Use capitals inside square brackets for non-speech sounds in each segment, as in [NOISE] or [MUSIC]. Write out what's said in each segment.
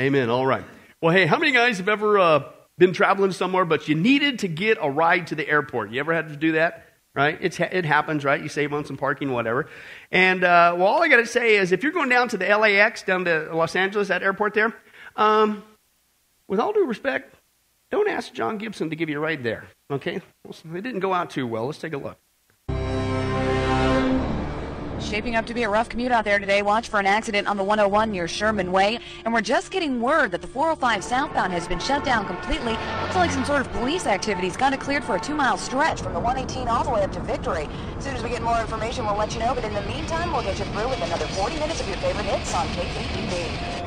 Amen. All right. Well, hey, how many guys have ever uh, been traveling somewhere, but you needed to get a ride to the airport? You ever had to do that? Right? It's, it happens, right? You save on some parking, whatever. And, uh, well, all I got to say is if you're going down to the LAX, down to Los Angeles, that airport there, um, with all due respect, don't ask John Gibson to give you a ride there. Okay? It didn't go out too well. Let's take a look. Shaping up to be a rough commute out there today. Watch for an accident on the 101 near Sherman Way. And we're just getting word that the 405 southbound has been shut down completely. Looks like some sort of police activity's got it cleared for a two mile stretch from the 118 all the way up to Victory. As soon as we get more information, we'll let you know. But in the meantime, we'll get you through with another 40 minutes of your favorite hits on KPTV.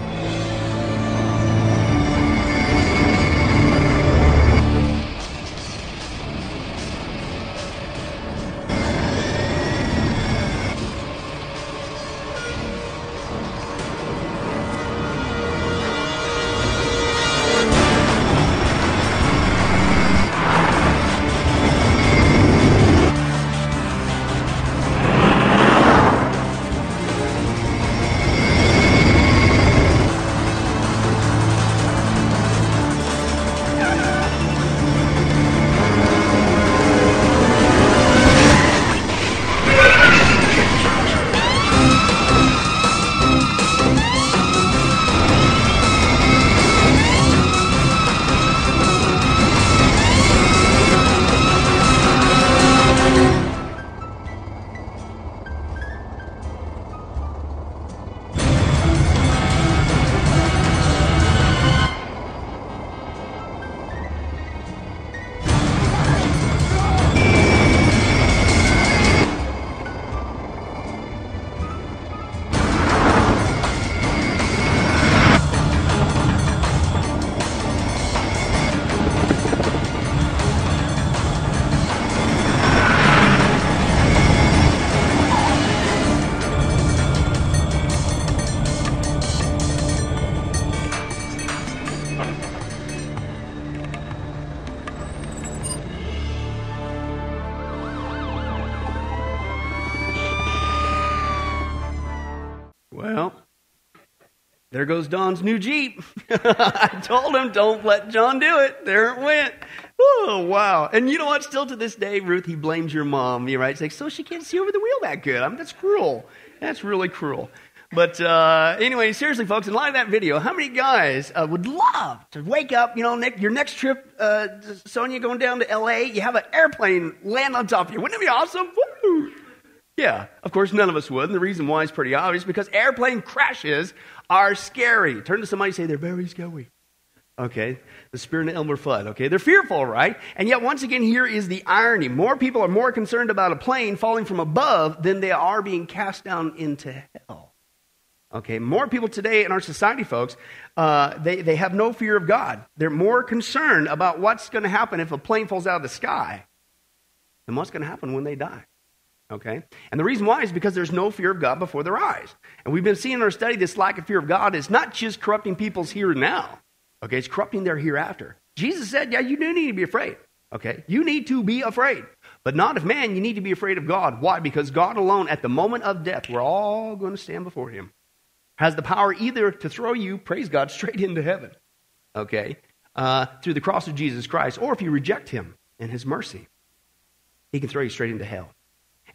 There goes Don's new Jeep. [LAUGHS] I told him, don't let John do it. There it went. Oh, wow. And you know what? Still to this day, Ruth, he blames your mom. You right? It's like, so she can't see over the wheel that good. I mean, that's cruel. That's really cruel. But uh, anyway, seriously, folks, in light of that video, how many guys uh, would love to wake up, you know, your next trip, uh, Sonia, going down to L.A., you have an airplane land on top of you. Wouldn't it be awesome? Woo! Yeah, of course, none of us would. And the reason why is pretty obvious because airplane crashes are scary. Turn to somebody and say, they're very scary. Okay, the spirit of Elmer Fudd. Okay, they're fearful, right? And yet, once again, here is the irony. More people are more concerned about a plane falling from above than they are being cast down into hell. Okay, more people today in our society, folks, uh, they, they have no fear of God. They're more concerned about what's going to happen if a plane falls out of the sky than what's going to happen when they die. Okay? And the reason why is because there's no fear of God before their eyes. And we've been seeing in our study this lack of fear of God is not just corrupting people's here and now. Okay? It's corrupting their hereafter. Jesus said, yeah, you do need to be afraid. Okay? You need to be afraid. But not of man, you need to be afraid of God. Why? Because God alone, at the moment of death, we're all going to stand before Him, has the power either to throw you, praise God, [LAUGHS] straight into heaven. Okay? Uh, through the cross of Jesus Christ. Or if you reject Him and His mercy, He can throw you straight into hell.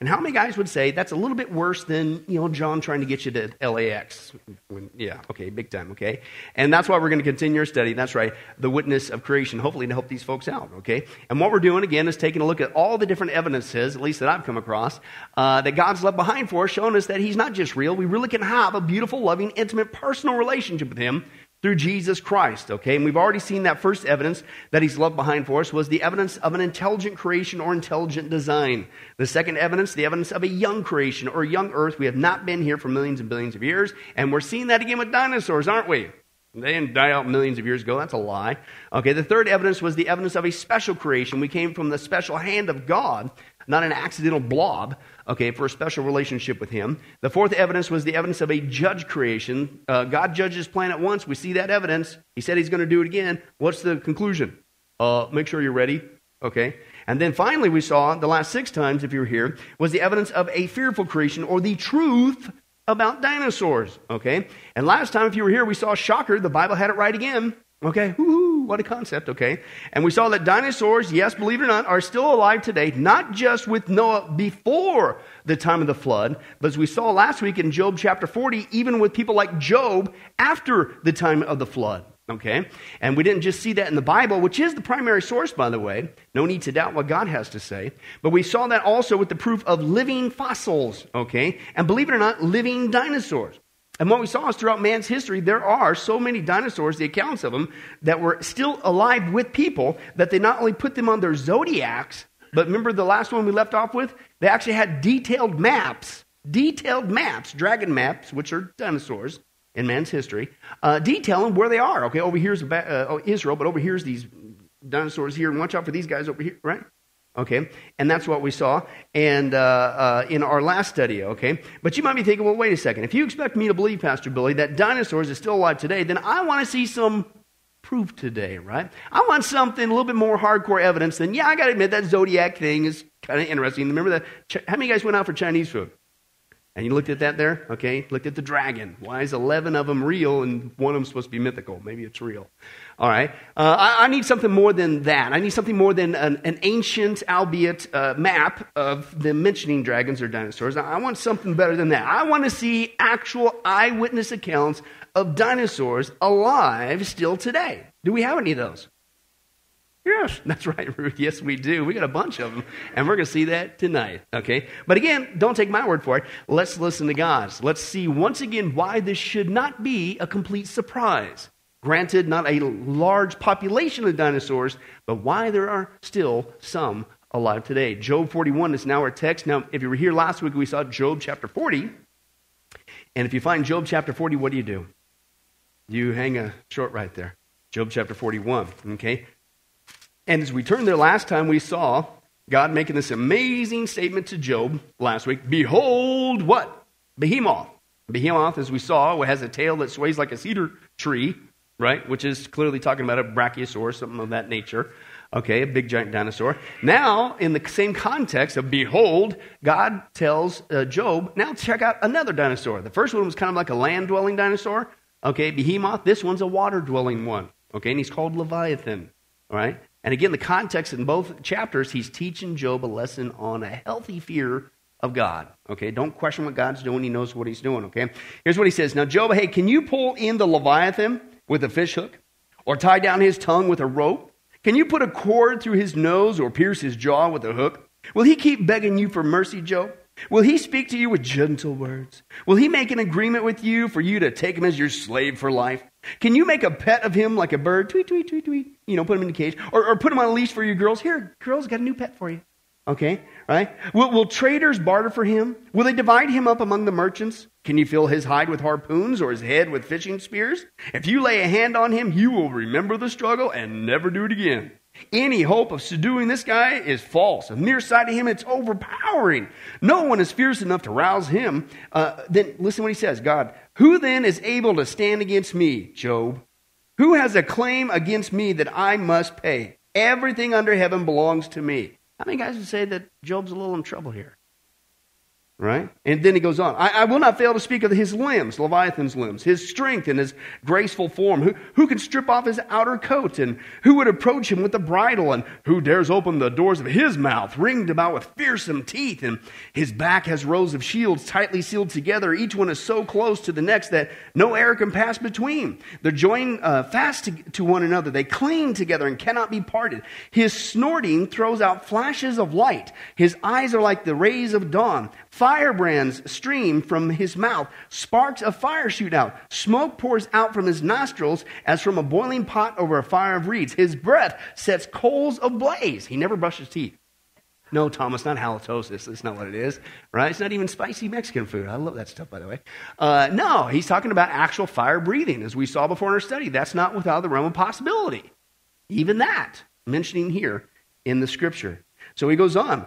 And how many guys would say that's a little bit worse than, you know, John trying to get you to LAX? When, yeah, okay, big time, okay? And that's why we're going to continue our study. That's right, the witness of creation, hopefully to help these folks out, okay? And what we're doing, again, is taking a look at all the different evidences, at least that I've come across, uh, that God's left behind for us, showing us that He's not just real. We really can have a beautiful, loving, intimate, personal relationship with Him through Jesus Christ, okay? And we've already seen that first evidence that he's left behind for us was the evidence of an intelligent creation or intelligent design. The second evidence, the evidence of a young creation or young earth. We have not been here for millions and billions of years, and we're seeing that again with dinosaurs, aren't we? They didn't die out millions of years ago. That's a lie. Okay, the third evidence was the evidence of a special creation. We came from the special hand of God, not an accidental blob, okay, for a special relationship with Him. The fourth evidence was the evidence of a judge creation. Uh, God judges planet once. We see that evidence. He said He's going to do it again. What's the conclusion? Uh, make sure you're ready, okay? And then finally, we saw the last six times, if you were here, was the evidence of a fearful creation or the truth about dinosaurs, okay? And last time, if you were here, we saw a Shocker. The Bible had it right again, okay? Woo-hoo, what a concept, okay? And we saw that dinosaurs, yes, believe it or not, are still alive today, not just with Noah before the time of the flood, but as we saw last week in Job chapter 40, even with people like Job after the time of the flood. Okay? And we didn't just see that in the Bible, which is the primary source, by the way. No need to doubt what God has to say. But we saw that also with the proof of living fossils. Okay? And believe it or not, living dinosaurs. And what we saw is throughout man's history, there are so many dinosaurs, the accounts of them, that were still alive with people that they not only put them on their zodiacs, but remember the last one we left off with? They actually had detailed maps, detailed maps, dragon maps, which are dinosaurs, in man's history, uh, detailing where they are. Okay, over here's uh, oh, Israel, but over here's these dinosaurs here, and watch out for these guys over here, right? Okay, and that's what we saw and uh, uh, in our last study. Okay, but you might be thinking, well, wait a second. If you expect me to believe, Pastor Billy, that dinosaurs are still alive today, then I want to see some proof today, right? I want something a little bit more hardcore evidence than, yeah, I got to admit that zodiac thing is kind of interesting. Remember that? How many guys went out for Chinese food? And you looked at that there? Okay. Looked at the dragon. Why is 11 of them real and one of them supposed to be mythical? Maybe it's real. All right. Uh, I, I, need something more than that. I need something more than an, an ancient, albeit uh, map of them mentioning dragons or dinosaurs. I want something better than that. I want to see actual eyewitness accounts of dinosaurs alive still today. Do we have any of those? Yes, that's right, Ruth. Yes, we do. We got a bunch of them, and we're going to see that tonight. Okay? But again, don't take my word for it. Let's listen to God's. Let's see once again why this should not be a complete surprise. Granted, not a large population of dinosaurs, but why there are still some alive today. Job 41 is now our text. Now, if you were here last week, we saw Job chapter 40. And if you find Job chapter 40, what do you do? You hang a short right there. Job chapter 41. Okay? And as we turned there last time, we saw God making this amazing statement to Job last week Behold, what? Behemoth. Behemoth, as we saw, has a tail that sways like a cedar tree, right? Which is clearly talking about a brachiosaur, something of that nature. Okay, a big giant dinosaur. Now, in the same context of behold, God tells uh, Job, now check out another dinosaur. The first one was kind of like a land dwelling dinosaur. Okay, behemoth. This one's a water dwelling one. Okay, and he's called Leviathan. All right. And again, the context in both chapters, he's teaching Job a lesson on a healthy fear of God. Okay, don't question what God's doing. He knows what he's doing. Okay, here's what he says Now, Job, hey, can you pull in the Leviathan with a fish hook or tie down his tongue with a rope? Can you put a cord through his nose or pierce his jaw with a hook? Will he keep begging you for mercy, Job? Will he speak to you with gentle words? Will he make an agreement with you for you to take him as your slave for life? Can you make a pet of him like a bird? Tweet, tweet, tweet, tweet. You know, put him in a cage. Or, or put him on a leash for your girls. Here, girls, got a new pet for you. Okay, right? Will, will traders barter for him? Will they divide him up among the merchants? Can you fill his hide with harpoons or his head with fishing spears? If you lay a hand on him, you will remember the struggle and never do it again. Any hope of subduing this guy is false. A near sight of him, it's overpowering. No one is fierce enough to rouse him. Uh, then listen what he says God, who then is able to stand against me, Job? Who has a claim against me that I must pay? Everything under heaven belongs to me. How many guys would say that Job's a little in trouble here? Right? And then he goes on. I, I, will not fail to speak of his limbs, Leviathan's limbs, his strength and his graceful form. Who, who can strip off his outer coat? And who would approach him with the bridle? And who dares open the doors of his mouth, ringed about with fearsome teeth? And his back has rows of shields tightly sealed together. Each one is so close to the next that no air can pass between. They're joined uh, fast to, to one another. They cling together and cannot be parted. His snorting throws out flashes of light. His eyes are like the rays of dawn. Firebrands stream from his mouth. Sparks of fire shoot out. Smoke pours out from his nostrils as from a boiling pot over a fire of reeds. His breath sets coals ablaze. He never brushes teeth. No, Thomas, not halitosis. That's not what it is, right? It's not even spicy Mexican food. I love that stuff, by the way. Uh, no, he's talking about actual fire breathing, as we saw before in our study. That's not without the realm of possibility. Even that, mentioning here in the scripture. So he goes on.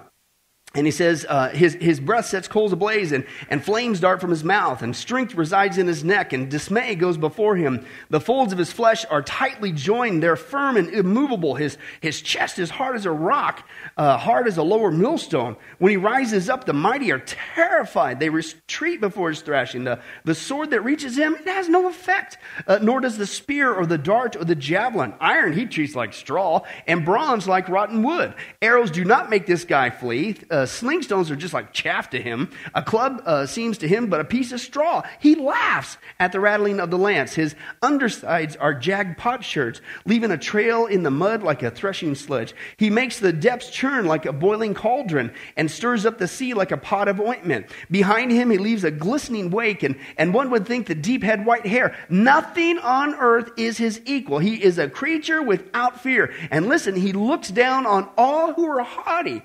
And he says, uh, his, his breath sets coals ablaze, and, and flames dart from his mouth, and strength resides in his neck, and dismay goes before him. The folds of his flesh are tightly joined, they're firm and immovable. His, his chest is hard as a rock, uh, hard as a lower millstone. When he rises up, the mighty are terrified. They retreat before his thrashing. The, the sword that reaches him, it has no effect, uh, nor does the spear or the dart or the javelin. Iron he treats like straw, and bronze like rotten wood. Arrows do not make this guy flee. Uh, sling stones are just like chaff to him. A club uh, seems to him but a piece of straw. He laughs at the rattling of the lance. His undersides are jagged potsherds, leaving a trail in the mud like a threshing sledge. He makes the depths churn like a boiling cauldron and stirs up the sea like a pot of ointment. Behind him, he leaves a glistening wake, and, and one would think the deep had white hair. Nothing on earth is his equal. He is a creature without fear. And listen, he looks down on all who are haughty.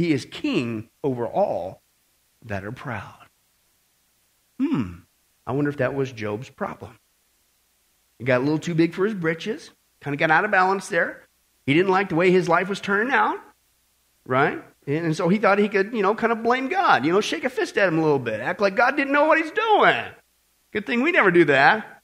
He is king over all that are proud. Hmm. I wonder if that was Job's problem. He got a little too big for his britches, kind of got out of balance there. He didn't like the way his life was turning out, right? And so he thought he could, you know, kind of blame God, you know, shake a fist at him a little bit, act like God didn't know what he's doing. Good thing we never do that.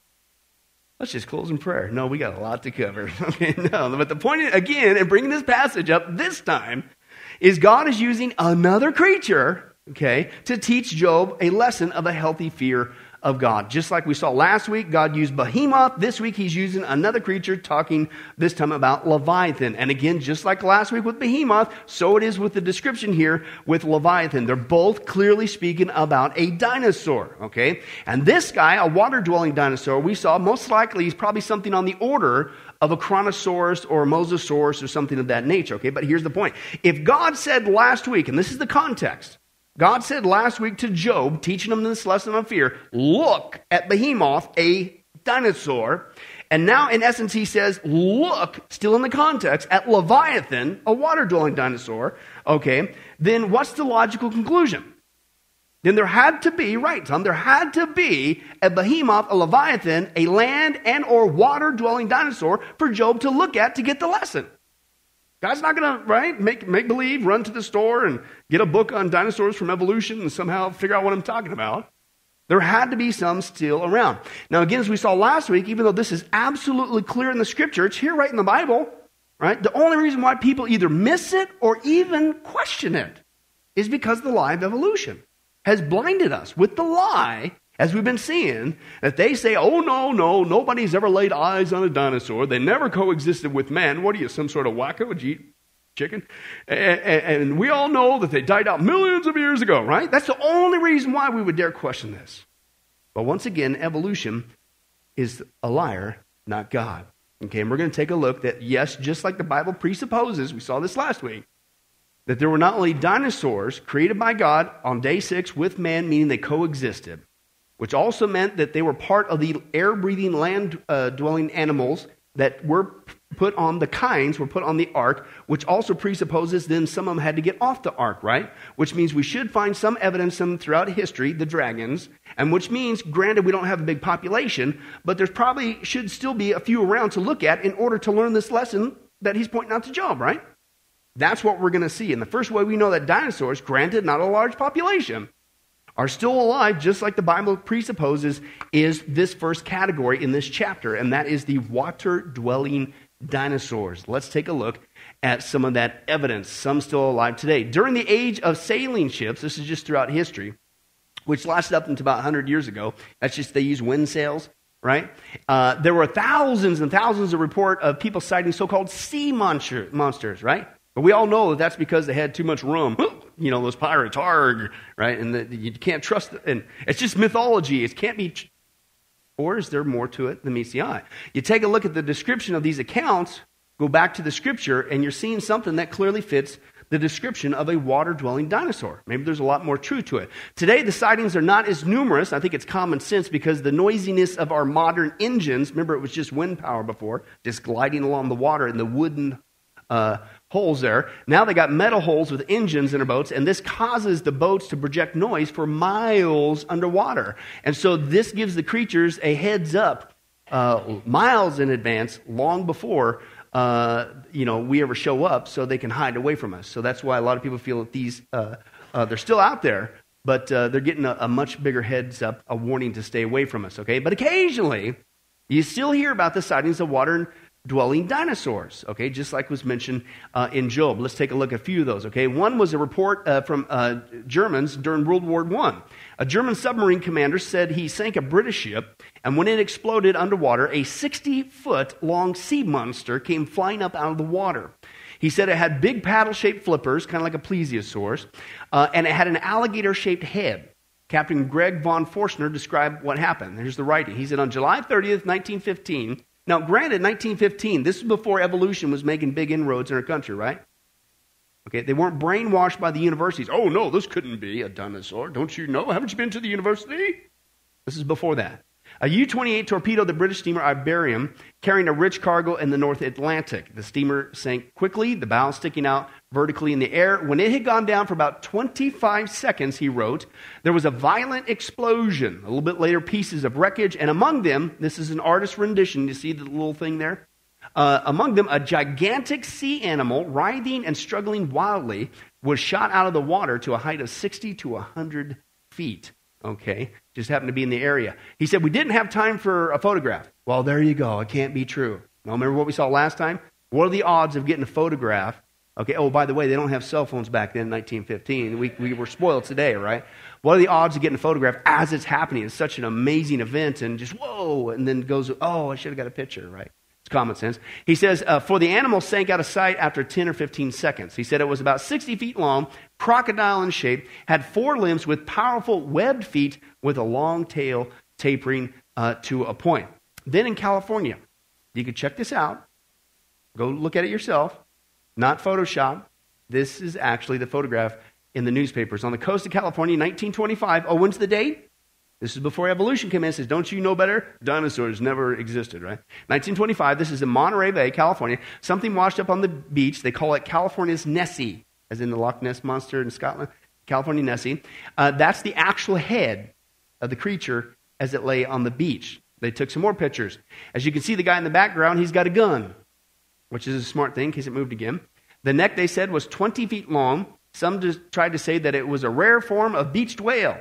Let's just close in prayer. No, we got a lot to cover. [LAUGHS] okay, no, but the point, again, in bringing this passage up this time, is God is using another creature, okay, to teach Job a lesson of a healthy fear of God. Just like we saw last week, God used behemoth. This week, he's using another creature, talking this time about Leviathan. And again, just like last week with behemoth, so it is with the description here with Leviathan. They're both clearly speaking about a dinosaur, okay? And this guy, a water dwelling dinosaur, we saw most likely he's probably something on the order of a Kronosaurus or a Mosasaurus or something of that nature. Okay, but here's the point. If God said last week, and this is the context, God said last week to Job, teaching him this lesson of fear, look at Behemoth, a dinosaur. And now, in essence, he says, look, still in the context, at Leviathan, a water dwelling dinosaur. Okay, then what's the logical conclusion? Then there had to be, right, Tom, there had to be a behemoth, a leviathan, a land and or water dwelling dinosaur for Job to look at to get the lesson. God's not going to, right, make, make believe, run to the store and get a book on dinosaurs from evolution and somehow figure out what I'm talking about. There had to be some still around. Now, again, as we saw last week, even though this is absolutely clear in the scripture, it's here right in the Bible, right? The only reason why people either miss it or even question it is because of the lie of evolution has blinded us with the lie, as we've been seeing, that they say, oh, no, no, nobody's ever laid eyes on a dinosaur. They never coexisted with man. What are you, some sort of wacko? Would you eat chicken? And, and we all know that they died out millions of years ago, right? That's the only reason why we would dare question this. But once again, evolution is a liar, not God. Okay, and we're going to take a look that, yes, just like the Bible presupposes, we saw this last week, that there were not only dinosaurs created by God on day six with man, meaning they coexisted, which also meant that they were part of the air breathing, land uh, dwelling animals that were put on the kinds were put on the ark, which also presupposes then some of them had to get off the ark, right? Which means we should find some evidence of them throughout history, the dragons, and which means, granted, we don't have a big population, but there's probably should still be a few around to look at in order to learn this lesson that he's pointing out to Job, right? That's what we're going to see. And the first way we know that dinosaurs, granted not a large population, are still alive, just like the Bible presupposes, is this first category in this chapter, and that is the water dwelling dinosaurs. Let's take a look at some of that evidence, some still alive today. During the age of sailing ships, this is just throughout history, which lasted up until about 100 years ago. That's just they use wind sails, right? Uh, there were thousands and thousands of report of people sighting so-called sea monster, monsters, right? But we all know that that's because they had too much rum. You know, those pirates, arg, right? And the, you can't trust, and it's just mythology. It can't be, or is there more to it than meets the eye? You take a look at the description of these accounts, go back to the scripture, and you're seeing something that clearly fits the description of a water dwelling dinosaur. Maybe there's a lot more truth to it. Today, the sightings are not as numerous. I think it's common sense because the noisiness of our modern engines, remember it was just wind power before, just gliding along the water in the wooden uh, holes there. Now they got metal holes with engines in their boats, and this causes the boats to project noise for miles underwater. And so this gives the creatures a heads up uh, miles in advance, long before uh, you know, we ever show up so they can hide away from us. So that's why a lot of people feel that these, uh, uh, they're still out there, but uh, they're getting a, a much bigger heads up, a warning to stay away from us, okay? But occasionally, you still hear about the sightings of water dwelling dinosaurs, okay, just like was mentioned uh, in Job. Let's take a look at a few of those, okay. One was a report uh, from uh, Germans during World War I. A German submarine commander said he sank a British ship, and when it exploded underwater, a 60 foot long sea monster came flying up out of the water. He said it had big paddle shaped flippers, kind of like a plesiosaurus, uh, and it had an alligator shaped head. Captain Greg von Forstner described what happened. Here's the writing. He said, On July 30th, 1915, now, granted, 1915, this is before evolution was making big inroads in our country, right? Okay, they weren't brainwashed by the universities. Oh, no, this couldn't be a dinosaur. Don't you know? Haven't you been to the university? This is before that. A U 28 torpedoed the British steamer Iberian, carrying a rich cargo in the North Atlantic. The steamer sank quickly, the bow sticking out vertically in the air. When it had gone down for about 25 seconds, he wrote, there was a violent explosion. A little bit later, pieces of wreckage, and among them, this is an artist's rendition. You see the little thing there? Uh, among them, a gigantic sea animal, writhing and struggling wildly, was shot out of the water to a height of 60 to 100 feet. Okay, just happened to be in the area. He said, We didn't have time for a photograph. Well, there you go. It can't be true. Now, remember what we saw last time? What are the odds of getting a photograph? Okay, oh, by the way, they don't have cell phones back then in 1915. We, we were spoiled today, right? What are the odds of getting a photograph as it's happening? It's such an amazing event, and just whoa, and then goes, oh, I should have got a picture, right? It's common sense. He says, uh, for the animal sank out of sight after 10 or 15 seconds. He said it was about 60 feet long, crocodile in shape, had four limbs with powerful webbed feet with a long tail tapering uh, to a point. Then in California, you can check this out. Go look at it yourself. Not Photoshop. This is actually the photograph in the newspapers. On the coast of California, 1925. Oh, when's the date? This is before evolution came in. It says, Don't you know better? Dinosaurs never existed, right? 1925. This is in Monterey Bay, California. Something washed up on the beach. They call it California's Nessie, as in the Loch Ness Monster in Scotland. California Nessie. Uh, that's the actual head of the creature as it lay on the beach. They took some more pictures. As you can see, the guy in the background, he's got a gun, which is a smart thing in case it moved again. The neck, they said, was 20 feet long. Some just tried to say that it was a rare form of beached whale.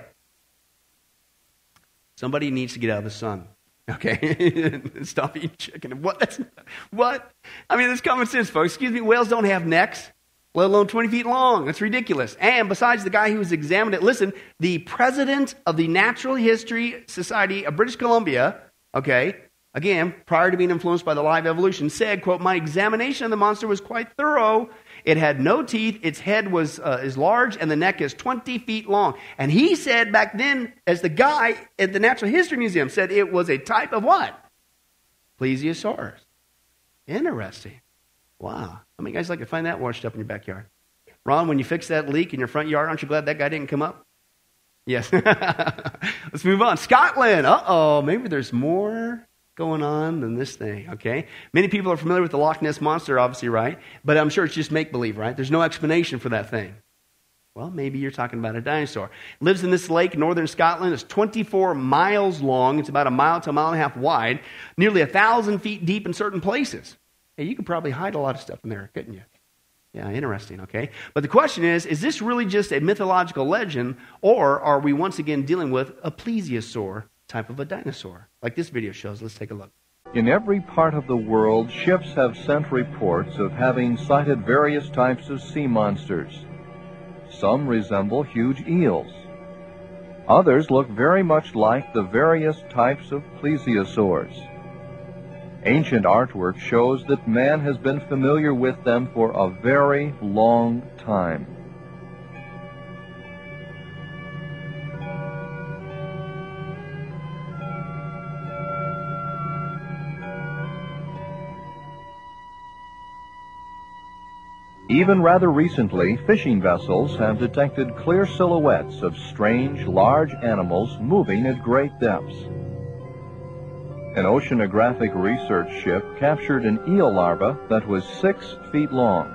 Somebody needs to get out of the sun. [LAUGHS] Okay? [LAUGHS] Stop eating chicken. What? That's, [LAUGHS] what? I mean, that's common sense, folks. Excuse me, whales don't have necks, let alone 20 feet long. That's ridiculous. And besides the guy who was examined it, listen, the president of the Natural History Society of British Columbia, okay, again, prior to being influenced by the live evolution, said, quote, my examination of the monster was quite thorough it had no teeth. Its head was uh, is large, and the neck is 20 feet long. And he said back then, as the guy at the Natural History Museum said, it was a type of what? Plesiosaurus. Interesting. Wow. How many guys like to find that washed up in your backyard? Ron, when you fix that leak in your front yard, aren't you glad that guy didn't come up? Yes. [LAUGHS] Let's move on. Scotland. Uh oh. Maybe there's more going on than this thing, okay? Many people are familiar with the Loch Ness Monster, obviously, right? But I'm sure it's just make believe, right? There's no explanation for that thing. Well, maybe you're talking about a dinosaur. lives in this lake, northern Scotland. It's 24 miles long. It's about a mile to a mile and a half wide, nearly a thousand feet deep in certain places. Hey, you could probably hide a lot of stuff in there, couldn't you? Yeah, interesting, okay? But the question is is this really just a mythological legend, or are we once again dealing with a plesiosaur type of a dinosaur, like this video shows. Let's take a look. In every part of the world, ships have sent reports of having sighted various types of sea monsters. Some resemble huge eels. Others look very much like the various types of plesiosaurs. Ancient artwork shows that man has been familiar with them for a very long time. Even rather recently, fishing vessels have detected clear silhouettes of strange, large animals moving at great depths. An oceanographic research ship captured an eel larva that was six feet long.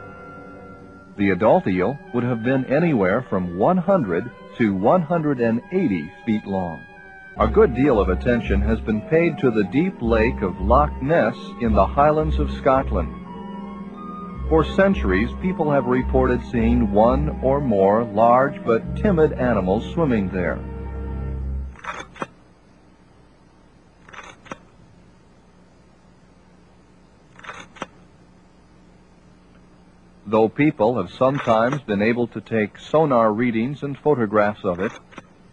The adult eel would have been anywhere from 100 to 180 feet long. A good deal of attention has been paid to the deep lake of Loch Ness in the Highlands of Scotland. For centuries, people have reported seeing one or more large but timid animals swimming there. Though people have sometimes been able to take sonar readings and photographs of it,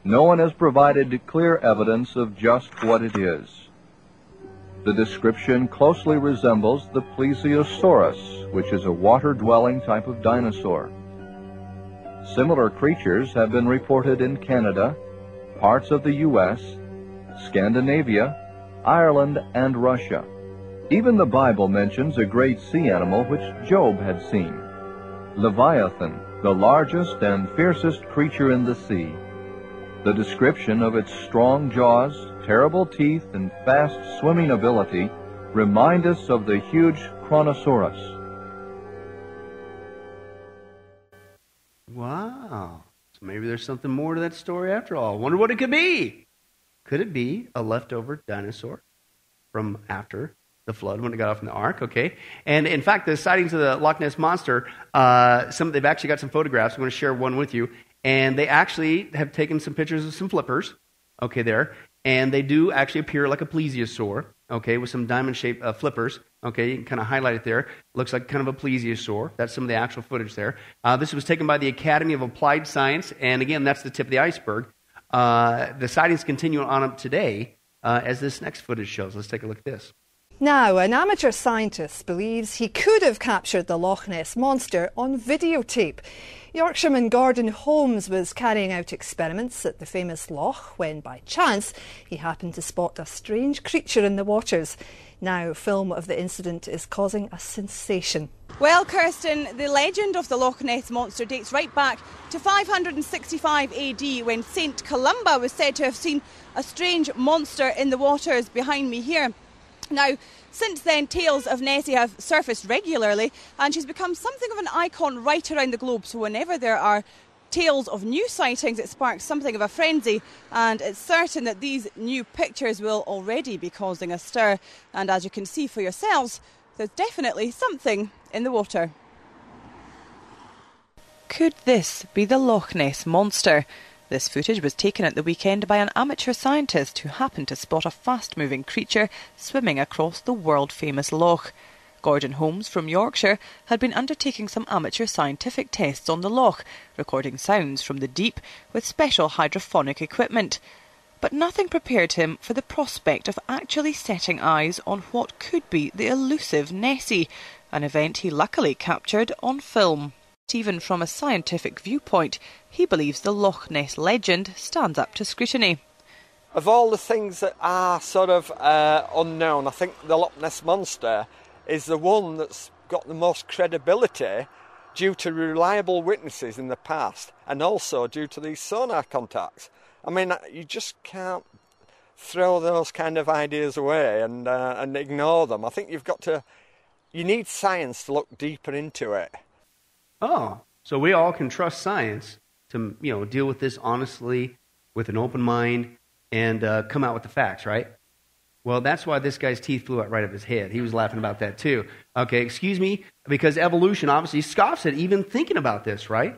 no one has provided clear evidence of just what it is. The description closely resembles the plesiosaurus, which is a water-dwelling type of dinosaur. Similar creatures have been reported in Canada, parts of the U.S., Scandinavia, Ireland, and Russia. Even the Bible mentions a great sea animal which Job had seen. Leviathan, the largest and fiercest creature in the sea. The description of its strong jaws, terrible teeth, and fast swimming ability remind us of the huge Kronosaurus. Wow. So maybe there's something more to that story after all. Wonder what it could be. Could it be a leftover dinosaur from after the flood when it got off in the ark, okay? And in fact, the sightings of the Loch Ness Monster, uh, some, they've actually got some photographs. I'm going to share one with you. And they actually have taken some pictures of some flippers, okay, there. And they do actually appear like a plesiosaur, okay, with some diamond shaped uh, flippers. Okay, you can kind of highlight it there. Looks like kind of a plesiosaur. That's some of the actual footage there. Uh, this was taken by the Academy of Applied Science. And again, that's the tip of the iceberg. Uh, the sightings continue on up today uh, as this next footage shows. Let's take a look at this. Now, an amateur scientist believes he could have captured the Loch Ness monster on videotape. Yorkshireman Gordon Holmes was carrying out experiments at the famous loch when, by chance, he happened to spot a strange creature in the waters. Now, film of the incident is causing a sensation. Well, Kirsten, the legend of the Loch Ness Monster dates right back to 565 AD when St Columba was said to have seen a strange monster in the waters behind me here. Now, since then, tales of Nessie have surfaced regularly, and she's become something of an icon right around the globe. So, whenever there are tales of new sightings, it sparks something of a frenzy, and it's certain that these new pictures will already be causing a stir. And as you can see for yourselves, there's definitely something in the water. Could this be the Loch Ness Monster? This footage was taken at the weekend by an amateur scientist who happened to spot a fast moving creature swimming across the world famous loch. Gordon Holmes from Yorkshire had been undertaking some amateur scientific tests on the loch, recording sounds from the deep with special hydrophonic equipment. But nothing prepared him for the prospect of actually setting eyes on what could be the elusive Nessie, an event he luckily captured on film. Even from a scientific viewpoint, he believes the Loch Ness legend stands up to scrutiny. Of all the things that are sort of uh, unknown, I think the Loch Ness Monster is the one that's got the most credibility due to reliable witnesses in the past and also due to these sonar contacts. I mean, you just can't throw those kind of ideas away and, uh, and ignore them. I think you've got to, you need science to look deeper into it. Oh, so we all can trust science to you know deal with this honestly, with an open mind, and uh, come out with the facts, right? Well, that's why this guy's teeth flew out right of his head. He was laughing about that too. Okay, excuse me, because evolution obviously scoffs at even thinking about this, right?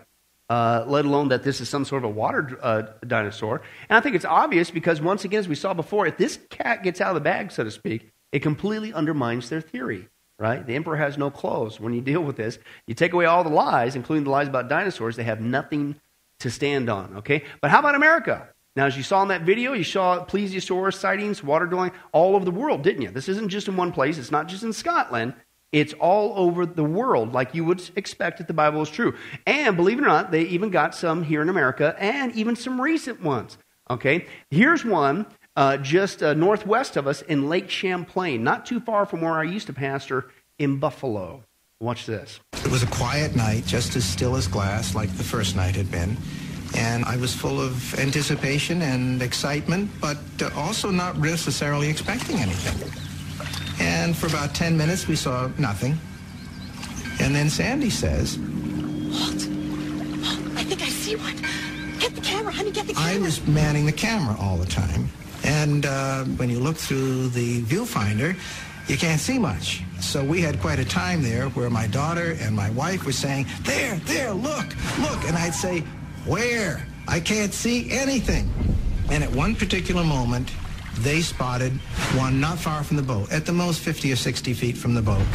Uh, let alone that this is some sort of a water uh, dinosaur. And I think it's obvious because, once again, as we saw before, if this cat gets out of the bag, so to speak, it completely undermines their theory right? The emperor has no clothes. When you deal with this, you take away all the lies, including the lies about dinosaurs, they have nothing to stand on, okay? But how about America? Now, as you saw in that video, you saw plesiosaur sightings, water dwelling all over the world, didn't you? This isn't just in one place. It's not just in Scotland. It's all over the world, like you would expect if the Bible is true. And believe it or not, they even got some here in America and even some recent ones. Okay? Here's one uh, just uh, northwest of us in Lake Champlain, not too far from where I used to pastor in Buffalo. Watch this. It was a quiet night, just as still as glass, like the first night had been. And I was full of anticipation and excitement, but uh, also not necessarily expecting anything. And for about 10 minutes, we saw nothing. And then Sandy says, Halt! I think I see one. Get the camera, honey, get the camera. I was manning the camera all the time. And uh, when you look through the viewfinder, you can't see much. So we had quite a time there where my daughter and my wife were saying, there, there, look, look. And I'd say, where? I can't see anything. And at one particular moment, they spotted one not far from the boat, at the most 50 or 60 feet from the boat.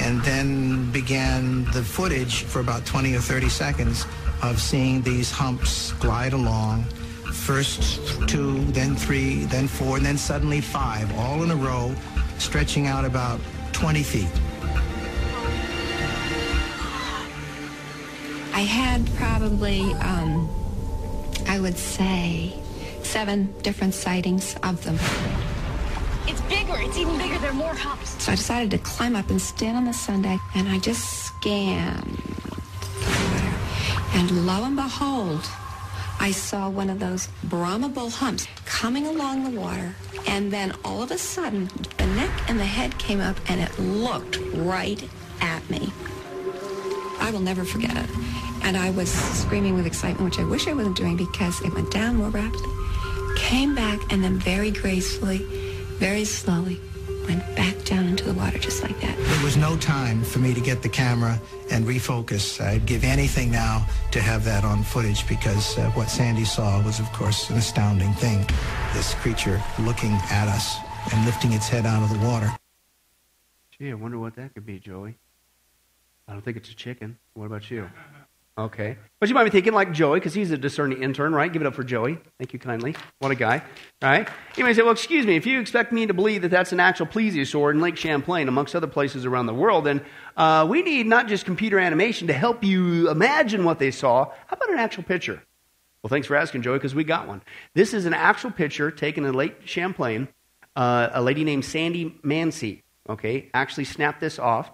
And then began the footage for about 20 or 30 seconds of seeing these humps glide along, first two, then three, then four, and then suddenly five, all in a row, stretching out about 20 feet. I had probably, um, I would say, seven different sightings of them. It's bigger. It's even bigger. There are more humps. So I decided to climb up and stand on the sun deck, and I just scanned. And lo and behold, I saw one of those Brahma bull humps coming along the water, and then all of a sudden, the neck and the head came up, and it looked right at me. I will never forget it. And I was screaming with excitement, which I wish I wasn't doing because it went down more rapidly, came back, and then very gracefully, very slowly, went back down into the water just like that. There was no time for me to get the camera and refocus. I'd give anything now to have that on footage because uh, what Sandy saw was, of course, an astounding thing. This creature looking at us and lifting its head out of the water. Gee, I wonder what that could be, Joey. I don't think it's a chicken. What about you? Okay. But you might be thinking like Joey, because he's a discerning intern, right? Give it up for Joey. Thank you kindly. What a guy. All right? You may say, well, excuse me, if you expect me to believe that that's an actual plesiosaur in Lake Champlain, amongst other places around the world, then uh, we need not just computer animation to help you imagine what they saw. How about an actual picture? Well, thanks for asking, Joey, because we got one. This is an actual picture taken in Lake Champlain. Uh, a lady named Sandy Mansi, okay, actually snapped this off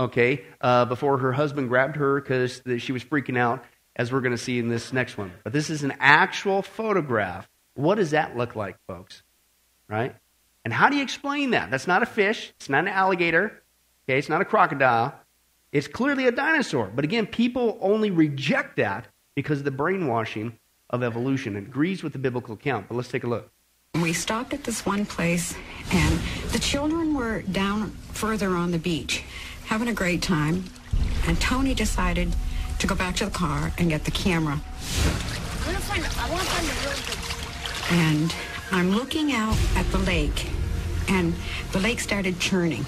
okay, uh, before her husband grabbed her because she was freaking out, as we're going to see in this next one. But this is an actual photograph. What does that look like, folks? Right? And how do you explain that? That's not a fish, it's not an alligator, okay, it's not a crocodile. It's clearly a dinosaur. But again, people only reject that because of the brainwashing of evolution. It agrees with the biblical account. But let's take a look. We stopped at this one place, and the children were down further on the beach having a great time, and Tony decided to go back to the car and get the camera. I want to find, I want to find. And I'm looking out at the lake, and the lake started churning.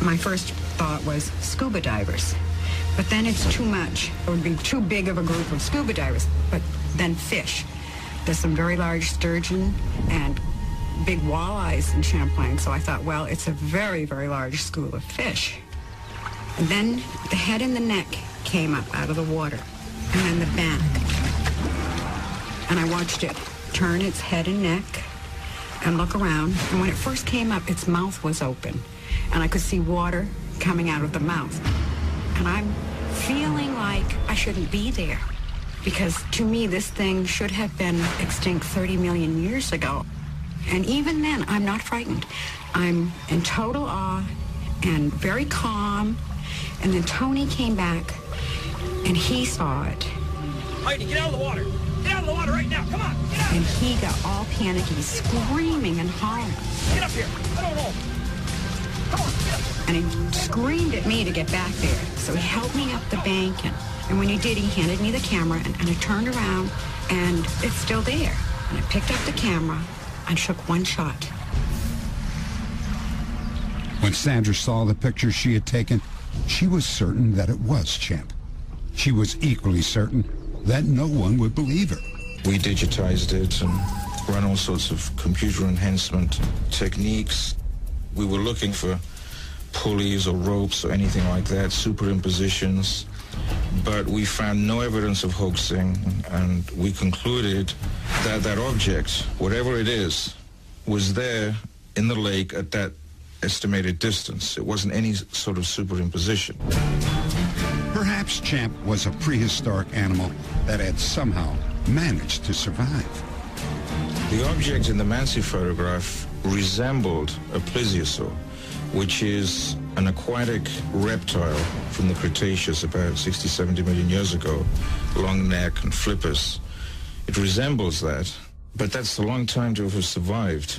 My first thought was scuba divers, but then it's too much. It would be too big of a group of scuba divers, but then fish. There's some very large sturgeon and big walleyes in Champlain, so I thought, well, it's a very, very large school of fish. And then the head and the neck came up out of the water, and then the back. And I watched it turn its head and neck and look around. And when it first came up, its mouth was open, and I could see water coming out of the mouth. And I'm feeling like I shouldn't be there because to me, this thing should have been extinct 30 million years ago. And even then, I'm not frightened. I'm in total awe and very calm. And then Tony came back and he saw it. Heidi, get out of the water. Get out of the water right now. Come on. Get out. And he got all panicky, screaming and hollering. Get up here. I don't know. Come on, get up. And he screamed at me to get back there. So he helped me up the bank. And, and when he did, he handed me the camera. And, and I turned around and it's still there. And I picked up the camera and shook one shot. When Sandra saw the picture she had taken, she was certain that it was Champ. She was equally certain that no one would believe her. We digitized it and ran all sorts of computer enhancement techniques. We were looking for pulleys or ropes or anything like that, superimpositions, but we found no evidence of hoaxing, and we concluded that that object, whatever it is, was there in the lake at that estimated distance. It wasn't any sort of superimposition. Perhaps Champ was a prehistoric animal that had somehow managed to survive. The object in the Mansi photograph resembled a plesiosaur, which is an aquatic reptile from the Cretaceous about 60, 70 million years ago, long neck and flippers. It resembles that, but that's a long time to have survived.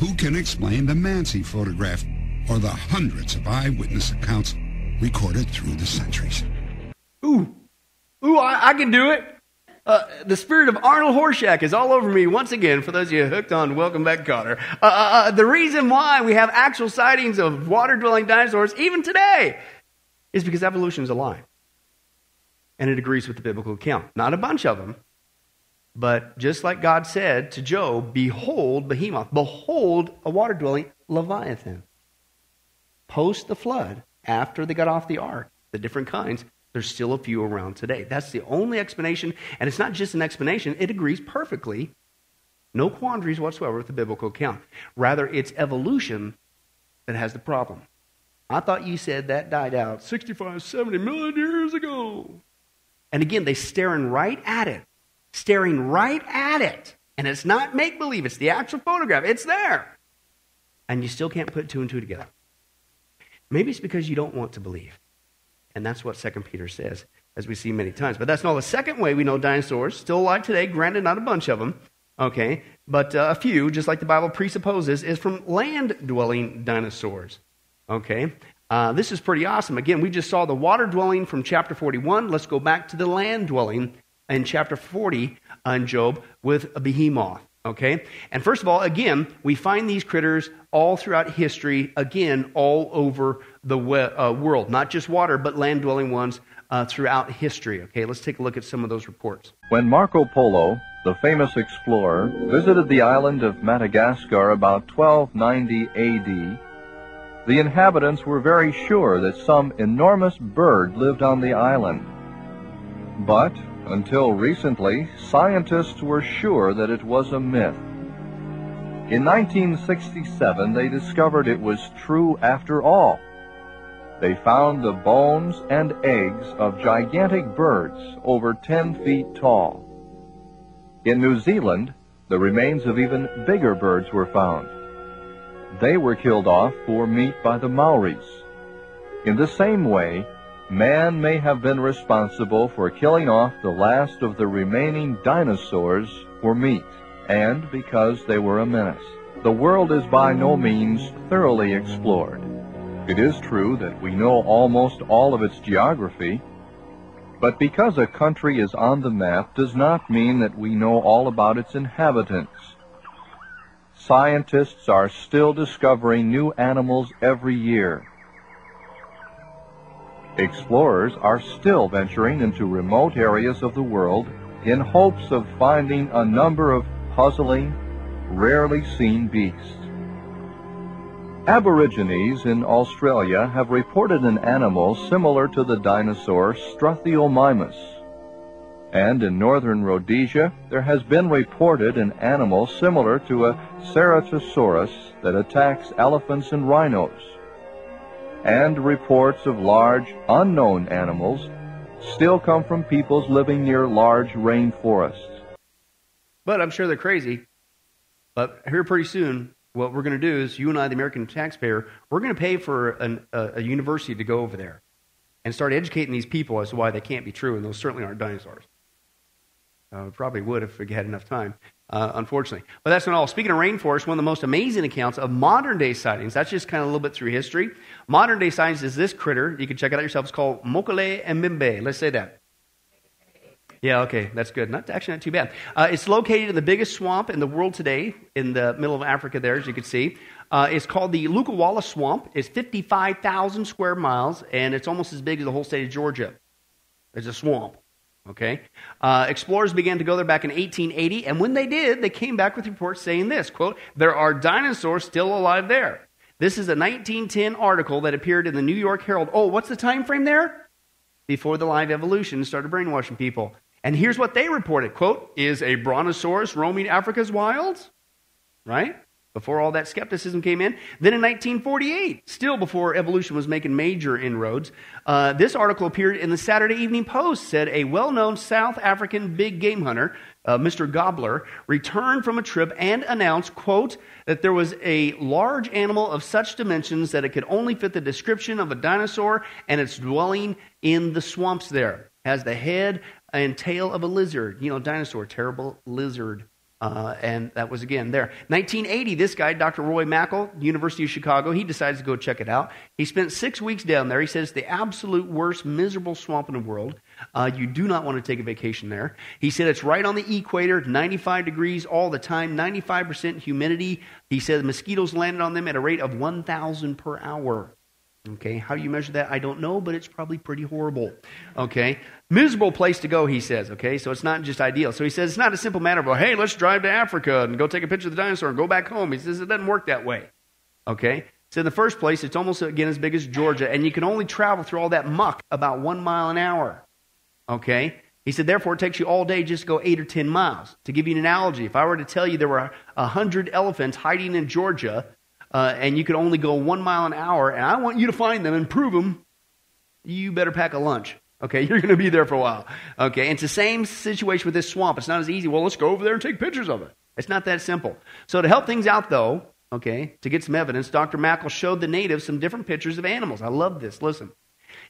Who can explain the Mansi photograph or the hundreds of eyewitness accounts recorded through the centuries? Ooh, ooh, I, I can do it. Uh, the spirit of Arnold Horshack is all over me once again. For those of you hooked on Welcome Back, Kotter. Uh, uh, uh, the reason why we have actual sightings of water-dwelling dinosaurs even today is because evolution is a lie, and it agrees with the biblical account. Not a bunch of them, but just like God said to Job, "Behold, Behemoth! Behold, a water-dwelling Leviathan." Post the flood, after they got off the ark, the different kinds, there's still a few around today. That's the only explanation, and it's not just an explanation, it agrees perfectly. No quandaries whatsoever with the biblical account. Rather, it's evolution that has the problem. I thought you said that died out 65, 70 million years ago. And again, they're staring right at it. Staring right at it. And it's not make believe, it's the actual photograph. It's there. And you still can't put two and two together. Maybe it's because you don't want to believe. And that's what 2 Peter says, as we see many times. But that's not the second way we know dinosaurs, still alive today, granted, not a bunch of them, okay, but uh, a few, just like the Bible presupposes, is from land dwelling dinosaurs, okay. Uh, this is pretty awesome. Again, we just saw the water dwelling from chapter 41. Let's go back to the land dwelling in chapter 40 on Job with a behemoth. Okay? And first of all, again, we find these critters all throughout history, again, all over the uh, world, not just water, but land dwelling ones uh, throughout history. Okay, let's take a look at some of those reports. When Marco Polo, the famous explorer, visited the island of Madagascar about 1290 AD, the inhabitants were very sure that some enormous bird lived on the island. But, until recently, scientists were sure that it was a myth. In 1967, they discovered it was true after all. They found the bones and eggs of gigantic birds over 10 feet tall. In New Zealand, the remains of even bigger birds were found. They were killed off for meat by the Maoris. In the same way, man may have been responsible for killing off the last of the remaining dinosaurs for meat, and because they were a menace. The world is by no means thoroughly explored. It is true that we know almost all of its geography, but because a country is on the map does not mean that we know all about its inhabitants. Scientists are still discovering new animals every year. Explorers are still venturing into remote areas of the world in hopes of finding a number of puzzling, rarely seen beasts. Aborigines in Australia have reported an animal similar to the dinosaur Struthiomimus. And in northern Rhodesia, there has been reported an animal similar to a Ceratosaurus that attacks elephants and rhinos and reports of large, unknown animals still come from peoples living near large rainforests. But I'm sure they're crazy. But here pretty soon, what we're going to do is you and I, the American taxpayer, we're going to pay for an, a, a university to go over there and start educating these people as to why they can't be true, and those certainly aren't dinosaurs. Uh, probably would if we had enough time, uh, unfortunately. But that's not all. Speaking of rainforest, one of the most amazing accounts of modern day sightings, that's just kind of a little bit through history. Modern day sightings is this critter. You can check it out yourself. It's called Mokele mbembe. Let's say that. Yeah, okay, that's good. Not actually not too bad. Uh, it's located in the biggest swamp in the world today, in the middle of Africa. There, as you can see, uh, it's called the Likouala Swamp. It's 55,000 square miles, and it's almost as big as the whole state of Georgia. It's a swamp. Okay, uh, explorers began to go there back in 1880, and when they did, they came back with reports saying this: "quote There are dinosaurs still alive there." This is a 1910 article that appeared in the New York Herald. Oh, what's the time frame there? Before the live evolution started brainwashing people. And here's what they reported quote, is a brontosaurus roaming Africa's wilds? Right? Before all that skepticism came in. Then in 1948, still before evolution was making major inroads, uh, this article appeared in the Saturday Evening Post. Said a well known South African big game hunter, uh, Mr. Gobbler, returned from a trip and announced, quote, that there was a large animal of such dimensions that it could only fit the description of a dinosaur and it's dwelling in the swamps there. Has the head and tail of a lizard. You know, dinosaur, terrible lizard. Uh, and that was again there. 1980, this guy, Dr. Roy Mackal, University of Chicago, he decides to go check it out. He spent six weeks down there. He says it's the absolute worst, miserable swamp in the world. Uh, you do not want to take a vacation there. He said it's right on the equator, 95 degrees all the time, 95% humidity. He said the mosquitoes landed on them at a rate of 1,000 per hour. Okay, how you measure that? I don't know, but it's probably pretty horrible. Okay, miserable place to go, he says. Okay, so it's not just ideal. So he says it's not a simple matter of, well, hey, let's drive to Africa and go take a picture of the dinosaur and go back home. He says it doesn't work that way. Okay, so in the first place, it's almost again as big as Georgia, and you can only travel through all that muck about one mile an hour. Okay, he said, therefore, it takes you all day just to go eight or ten miles. To give you an analogy, if I were to tell you there were a hundred elephants hiding in Georgia, uh, and you could only go one mile an hour, and I want you to find them and prove them, you better pack a lunch. Okay, [LAUGHS] you're going to be there for a while. Okay, and it's the same situation with this swamp. It's not as easy. Well, let's go over there and take pictures of it. It's not that simple. So to help things out, though, okay, to get some evidence, Dr. Mackal showed the natives some different pictures of animals. I love this. Listen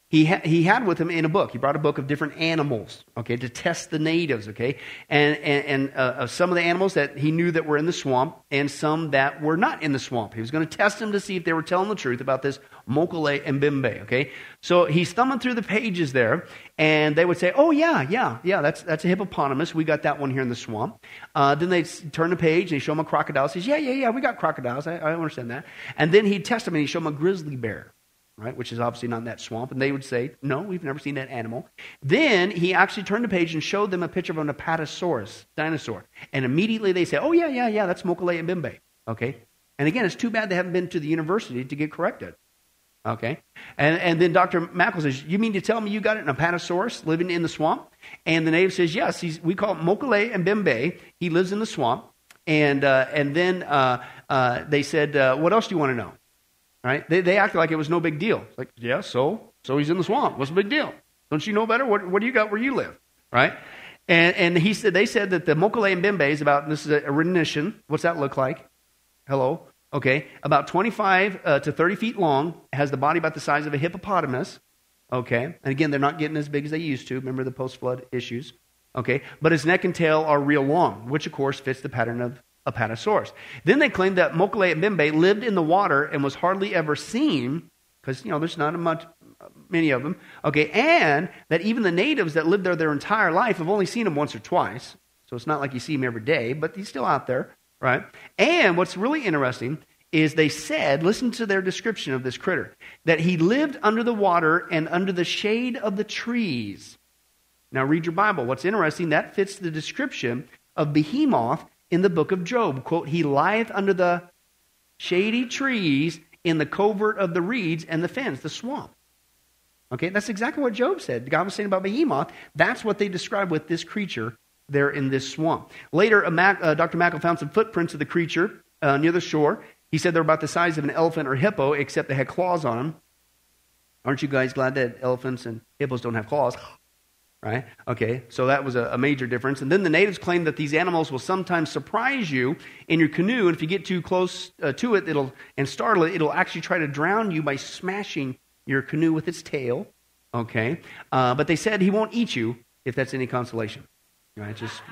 he, ha- he had with him in a book. He brought a book of different animals, okay, to test the natives, okay, and, and, and uh, some of the animals that he knew that were in the swamp and some that were not in the swamp. He was going to test them to see if they were telling the truth about this Mokele and Mbembe, okay. So he's thumbing through the pages there, and they would say, "Oh yeah, yeah, yeah, that's that's a hippopotamus. We got that one here in the swamp." Uh, then they turn the page and he show him a crocodile. He says, "Yeah, yeah, yeah, we got crocodiles. I, I understand that." And then he'd test them and he'd show him a grizzly bear right, which is obviously not in that swamp. And they would say, No, we've never seen that animal. Then he actually turned the page and showed them a picture of an apatosaurus dinosaur. And immediately they say, Oh, yeah, yeah, yeah, that's Mokele and Mbembe. Okay? And again, it's too bad they haven't been to the university to get corrected. Okay? And, and then Dr. Mackal says, You mean to tell me you got an apatosaurus living in the swamp? And the native says, Yes, he's, we call it Mokele and Mbembe. He lives in the swamp. And, uh, and then uh, uh, they said, uh, What else do you want to know? Right? They, they acted like it was no big deal. Like, yeah, so? So he's in the swamp. What's the big deal? Don't you know better? What, what do you got where you live? Right? And, and he said, they said that the Mokele and Mbembe is about, this is a, a rendition. What's that look like? Hello? Okay. About 25 uh, to 30 feet long, has the body about the size of a hippopotamus. Okay. And again, they're not getting as big as they used to. Remember the post flood issues? Okay. But his neck and tail are real long, which of course fits the pattern of Apatosaurus. Then they claimed that Mokele and Mbembe lived in the water and was hardly ever seen, because, you know, there's not much, many of them. Okay, and that even the natives that lived there their entire life have only seen him once or twice. So it's not like you see him every day, but he's still out there, right? And what's really interesting is they said, listen to their description of this critter, that he lived under the water and under the shade of the trees. Now read your Bible. What's interesting, that fits the description of Behemoth in the book of Job. Quote, He lieth under the shady trees in the covert of the reeds and the fens, the swamp. Okay, that's exactly what Job said. God was saying about Behemoth. That's what they describe with this creature there in this swamp. Later, Mac, uh, Dr. Mackal found some footprints of the creature uh, near the shore. He said they're about the size of an elephant or hippo, except they had claws on them. Aren't you guys glad that elephants and hippos don't have claws? [GASPS] right? Okay, so that was a, a, major difference. And then the natives claim that these animals will sometimes surprise you in your canoe, and if you get too close uh, to it, it'll and startle it, it'll actually try to drown you by smashing your canoe with its tail. Okay, uh, but they said he won't eat you if that's any consolation. Right? Just.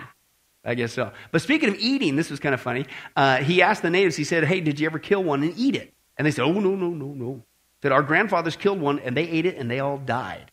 I guess so. But speaking of eating, this was kind of funny. Uh, he asked the natives, he said, Hey, did you ever kill one and eat it? And they said, Oh, no, no, no, no. Said, Our grandfathers killed one and they ate it and they all died.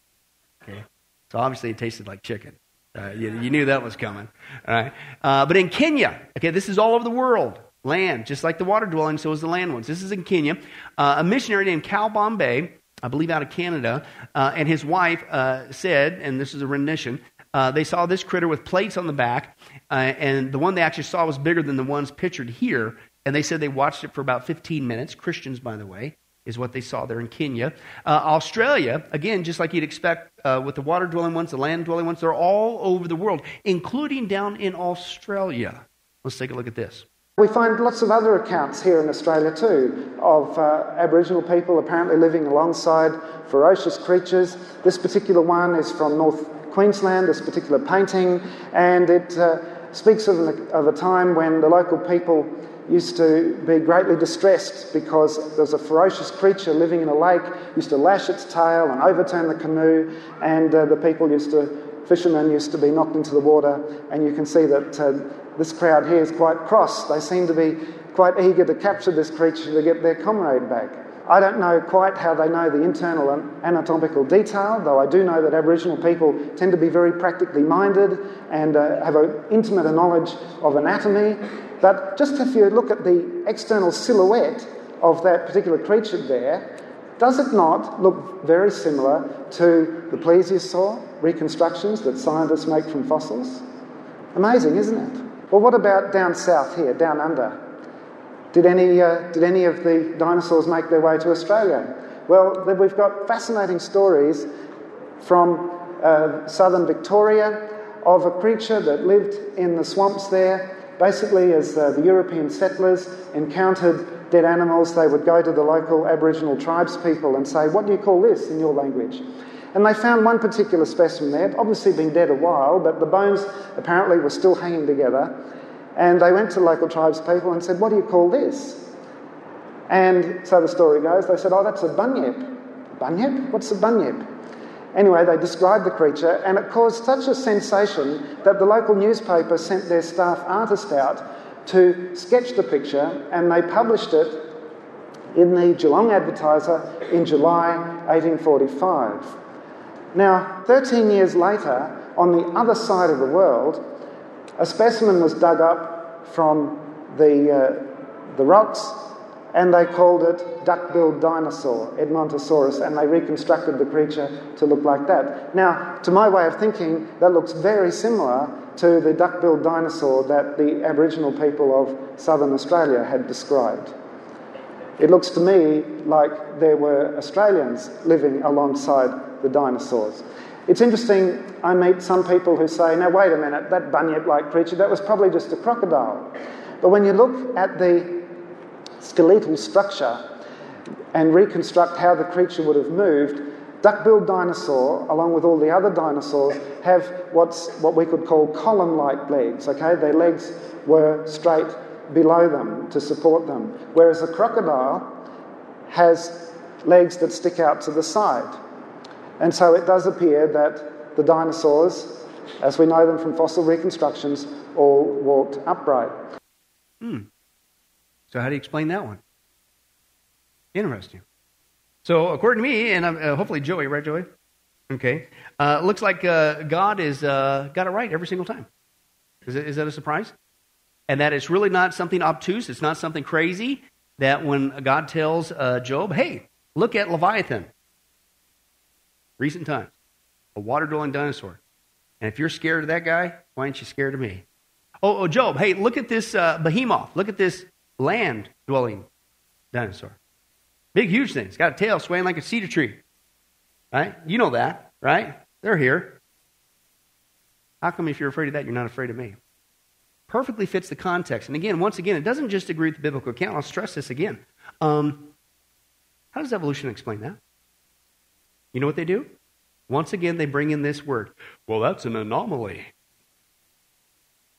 Okay. So obviously it tasted like chicken. Uh, you, you, knew that was coming. All right. Uh, but in Kenya, okay, this is all over the world. Land, just like the water dwelling, so is the land ones. This is in Kenya. Uh, a missionary named Cal Bombay, I believe out of Canada, uh, and his wife uh, said, and this is a rendition, uh, they saw this critter with plates on the back, and the one they actually saw was bigger than the ones pictured here. And they said they watched it for about 15 minutes. Christians, by the way is what they saw there in Kenya. Uh, Australia, again, just like you'd expect uh, with the water dwelling ones, the land dwelling ones, they're all over the world, including down in Australia. Let's take a look at this. We find lots of other accounts here in Australia too of uh, Aboriginal people apparently living alongside ferocious creatures. This particular one is from North Queensland, this particular painting, and it uh, speaks of, of a time when the local people used to be greatly distressed because there was a ferocious creature living in a lake, used to lash its tail and overturn the canoe, and uh, the people used to fishermen used to be knocked into the water, and you can see that uh, this crowd here is quite cross. They seem to be quite eager to capture this creature to get their comrade back. I don't know quite how they know the internal and anatomical detail, though I do know that Aboriginal people tend to be very practically minded and uh, have an intimate knowledge of anatomy. But just if you look at the external silhouette of that particular creature there, does it not look very similar to the plesiosaur reconstructions that scientists make from fossils? Amazing, isn't it? Well, what about down south here, down under? Did any, uh, did any of the dinosaurs make their way to Australia? Well, we've got fascinating stories from uh, southern Victoria of a creature that lived in the swamps there. Basically, as uh, the European settlers encountered dead animals, they would go to the local Aboriginal tribespeople and say, What do you call this in your language? And they found one particular specimen there, obviously been dead a while, but the bones apparently were still hanging together. And they went to local tribespeople and said, What do you call this? And so the story goes, they said, Oh, that's a bunyip. Bunyip? What's a bunyip? Anyway, they described the creature, and it caused such a sensation that the local newspaper sent their staff artist out to sketch the picture, and they published it in the Geelong Advertiser in July 1845. Now, 13 years later, on the other side of the world, a specimen was dug up from the, uh, the rocks and they called it duck-billed dinosaur, Edmontosaurus, and they reconstructed the creature to look like that. Now, to my way of thinking, that looks very similar to the duck-billed dinosaur that the Aboriginal people of southern Australia had described. It looks to me like there were Australians living alongside the dinosaurs. It's interesting, I meet some people who say, now wait a minute, that bunyip like creature, that was probably just a crocodile. But when you look at the skeletal structure and reconstruct how the creature would have moved, duck-billed dinosaur, along with all the other dinosaurs, have what's what we could call column-like legs. Okay, their legs were straight below them to support them, whereas a crocodile has legs that stick out to the side. And so it does appear that the dinosaurs, as we know them from fossil reconstructions, all walked upright. Hmm. So, how do you explain that one? Interesting. So, according to me, and uh, hopefully Joey, right, Joey? Okay. Uh, looks like uh, God has uh, got it right every single time. Is, it, is that a surprise? And that it's really not something obtuse. It's not something crazy. That when God tells uh, Job, "Hey, look at Leviathan," recent times, a water dwelling dinosaur. And if you're scared of that guy, why aren't you scared of me? Oh, oh Job, hey, look at this uh, behemoth. Look at this land dwelling dinosaur. Big, huge thing. It's got a tail swaying like a cedar tree. Right? You know that, right? They're here. How come if you're afraid of that, you're not afraid of me? Perfectly fits the context. And again, once again, it doesn't just agree with the biblical account. I'll stress this again. Um, how does evolution explain that? You know what they do? Once again, they bring in this word. Well, that's an anomaly.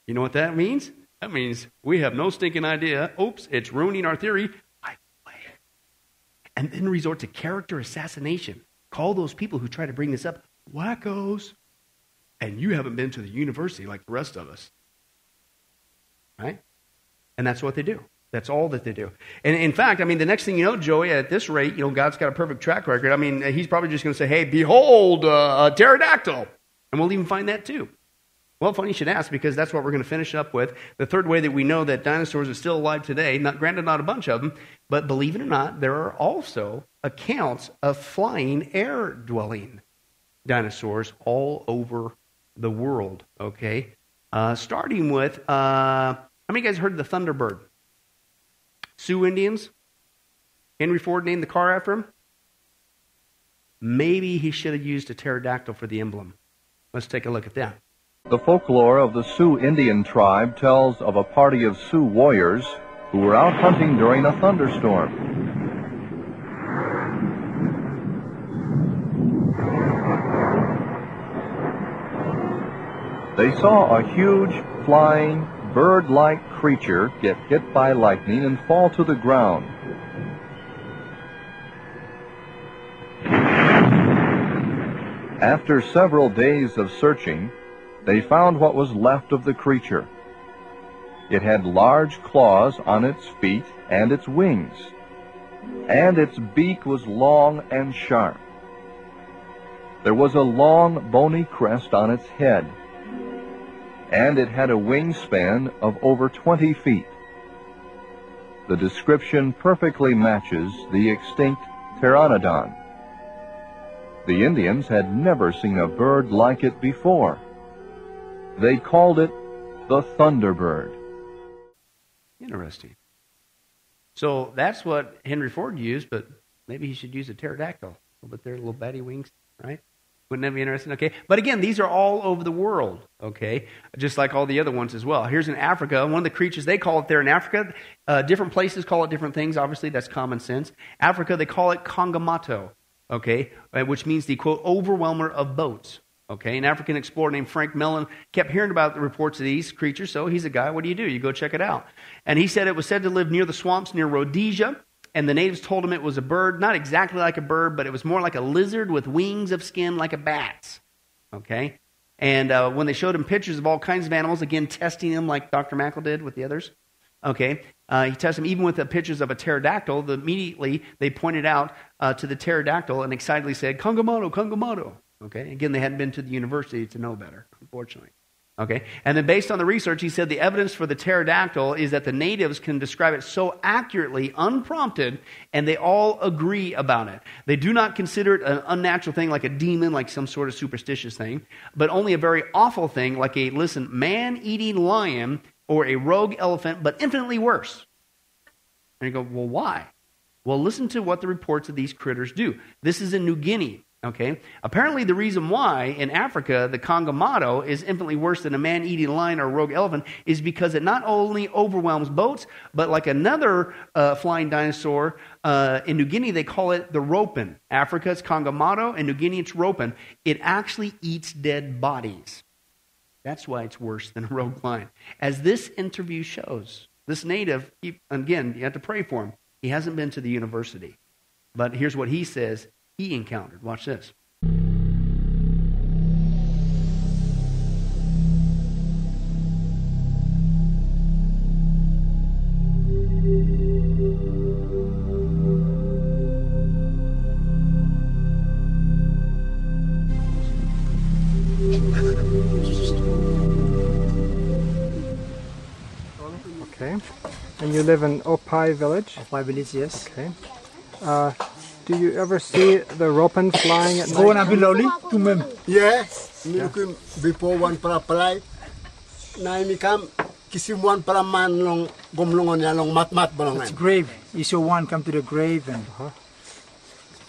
You know what that means? That means we have no stinking idea. Oops, it's ruining our theory. And then resort to character assassination. Call those people who try to bring this up wackos. And you haven't been to the university like the rest of us. Right? And that's what they do. That's all that they do. And in fact, I mean, the next thing you know, Joey, at this rate, you know, God's got a perfect track record. I mean, he's probably just going to say, hey, behold, uh, a pterodactyl. And we'll even find that too. Well, funny you should ask because that's what we're going to finish up with. The third way that we know that dinosaurs are still alive today, not granted, not a bunch of them, but believe it or not, there are also accounts of flying air dwelling dinosaurs all over the world, okay? Uh, starting with, uh, how many guys heard of the Thunderbird? Sioux Indians. Henry Ford named the car after him. Maybe he should have used a pterodactyl for the emblem. Let's take a look at that. The folklore of the Sioux Indian tribe tells of a party of Sioux warriors who were out hunting during a thunderstorm. They saw a huge, flying, bird-like creature get hit by lightning and fall to the ground. After several days of searching, they found what was left of the creature. It had large claws on its feet and its wings, and its beak was long and sharp. There was a long, bony crest on its head, and it had a wingspan of over 20 feet. The description perfectly matches the extinct pteranodon. The Indians had never seen a bird like it before. They called it the thunderbird. Interesting. So that's what Henry Ford used, but maybe he should use a pterodactyl. But they're little batty wings, right? Wouldn't that be interesting? Okay. But again, these are all over the world, okay? Just like all the other ones as well. Here's in Africa. One of the creatures, they call it there in Africa. Uh, different places call it different things. Obviously, that's common sense. Africa, they call it Kongamato, okay? Uh, which means the, quote, overwhelmer of boats. Okay, an African explorer named Frank Melland kept hearing about the reports of these creatures, so he's a guy. What do you do? You go check it out. And he said it was said to live near the swamps near Rhodesia, and the natives told him it was a bird, not exactly like a bird, but it was more like a lizard with wings of skin like a bat's. Okay? And uh, when they showed him pictures of all kinds of animals, again, testing them like Dr. Mackal did with the others, okay, uh, he tested them even with the pictures of a pterodactyl. The, immediately, they pointed out uh, to the pterodactyl and excitedly said, Kongamato, Kongamato. Okay, again, they hadn't been to the university to know better, unfortunately. Okay, and then based on the research, he said the evidence for the pterodactyl is that the natives can describe it so accurately, unprompted, and they all agree about it. They do not consider it an unnatural thing like a demon, like some sort of superstitious thing, but only a very awful thing like a, listen, man eating lion or a rogue elephant, but infinitely worse. And you go, well, why? Well, listen to what the reports of these critters do. This is in New Guinea. Okay? Apparently, the reason why in Africa the Kongamato is infinitely worse than a man eating lion or a rogue elephant is because it not only overwhelms boats, but like another uh, flying dinosaur, uh, in New Guinea they call it the ropen. Africa it's Kongamato, and New Guinea it's ropen. It actually eats dead bodies. That's why it's worse than a rogue lion. As this interview shows, this native, again, you have to pray for him. He hasn't been to the university. But here's what he says he encountered. Watch this. Okay. And you live in Opai village? Opai village, yes. Okay. Uh, do you ever see the ropen flying at Go night? na biloli to mem. Yes, yeah. before one para palay. Na ini kam kisim one para man long gomlongon ya long mat mat balong It's grave. You saw one come to the grave and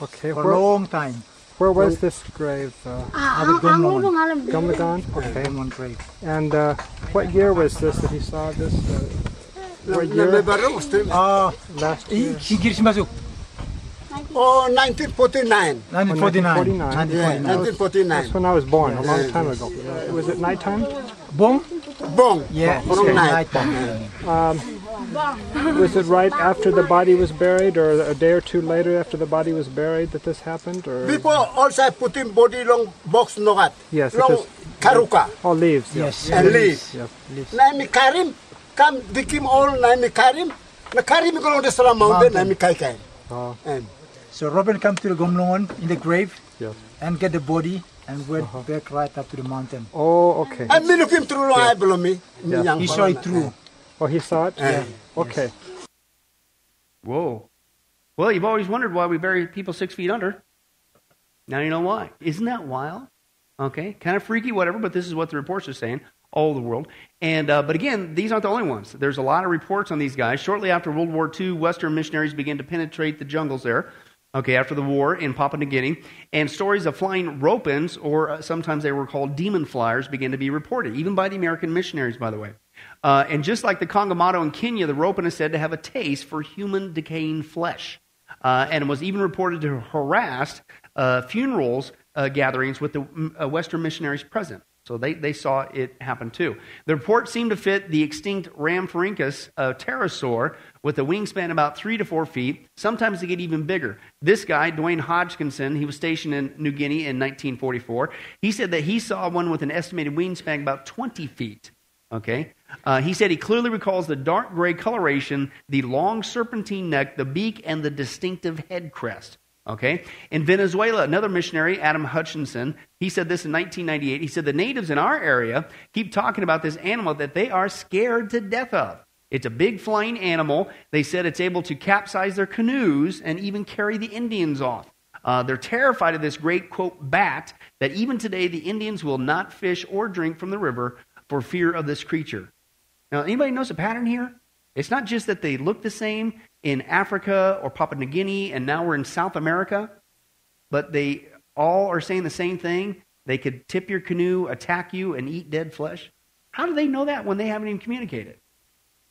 Okay. for a long time. Where was this grave? Uh, Abbot Gomlongon. Gumlagon? Okay. Gomlongon grave. And uh, what year was this that he saw this? Uh, what year? Ah, last year. Sigir si masuk. Oh, 1949. 1949. 1949. 1949. That's when I was born, a long time ago. Was it nighttime? Bong? Bong. Yeah, Bong. night. Um, was it right after the body was buried, or a day or two later after the body was buried that this happened? Or Before also put in body long box nogat. yes, Long karuka. all leaves. Yes. And leaves. Yep, leaves. Na mi karim kam dikim all na mi karim. Na karim ko long desala mountain na mi kai kai. Oh. And So ropen come to the Gomlongon in the grave Yes. and get the body and went back right up to the mountain. Oh, okay. I me him through long eye below me. Yeah. He saw it through. Oh, he saw it. Yeah. Okay. Whoa. Well, you've always wondered why we bury people six feet under. Now you know why. Isn't that wild? Okay, kind of freaky, whatever, but this is what the reports are saying all over the world. And uh, but again, these aren't the only ones. There's a lot of reports on these guys. Shortly after World War II, Western missionaries began to penetrate the jungles there. Okay, after the war in Papua New Guinea, and stories of flying ropens, or uh, sometimes they were called demon flyers, began to be reported, even by the American missionaries, by the way. Uh, and just like the Kongamato in Kenya, the ropen is said to have a taste for human decaying flesh, uh, and was even reported to harass uh, funerals uh, gatherings with the uh, Western missionaries present. So they, they saw it happen too. The report seemed to fit the extinct Rhamphorhynchus uh, pterosaur, with a wingspan about three to four feet. Sometimes they get even bigger. This guy, Duane Hodgkinson, he was stationed in New Guinea in 1944. He said that he saw one with an estimated wingspan about 20 feet. Okay? Uh, he said he clearly recalls the dark gray coloration, the long serpentine neck, the beak, and the distinctive head crest. Okay? In Venezuela, another missionary, Adam Hutchinson, he said this in 1998. He said, The natives in our area keep talking about this animal that they are scared to death of. It's a big flying animal. They said it's able to capsize their canoes and even carry the Indians off. Uh, they're terrified of this great, quote, bat that even today the Indians will not fish or drink from the river for fear of this creature. Now, anybody knows a pattern here? It's not just that they look the same in Africa or Papua New Guinea, and now we're in South America, but they all are saying the same thing. They could tip your canoe, attack you, and eat dead flesh. How do they know that when they haven't even communicated?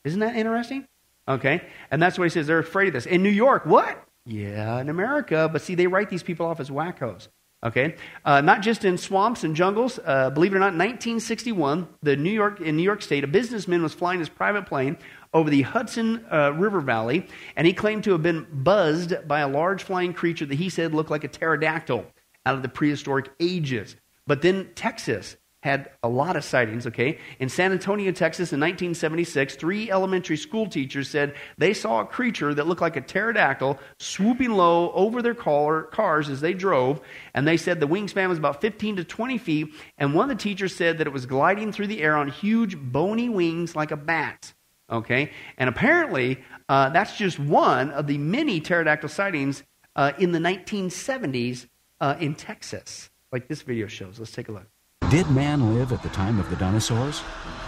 Isn't that interesting? Okay, and that's what he says. They're afraid of this. In New York, what? Yeah, in America, but see, they write these people off as wackos. Okay, uh, not just in swamps and jungles. Uh, believe it or not, 1961, the New York in New York State, a businessman was flying his private plane over the Hudson uh, River Valley, and he claimed to have been buzzed by a large flying creature that he said looked like a pterodactyl out of the prehistoric ages. But then Texas had a lot of sightings, okay? In San Antonio, Texas in 1976, three elementary school teachers said they saw a creature that looked like a pterodactyl swooping low over their car, cars as they drove, and they said the wingspan was about 15 to 20 feet, and one of the teachers said that it was gliding through the air on huge bony wings like a bat. Okay? And apparently, uh, that's just one of the many pterodactyl sightings uh, in the 1970s uh, in Texas, like this video shows. Let's take a look. Did man live at the time of the dinosaurs?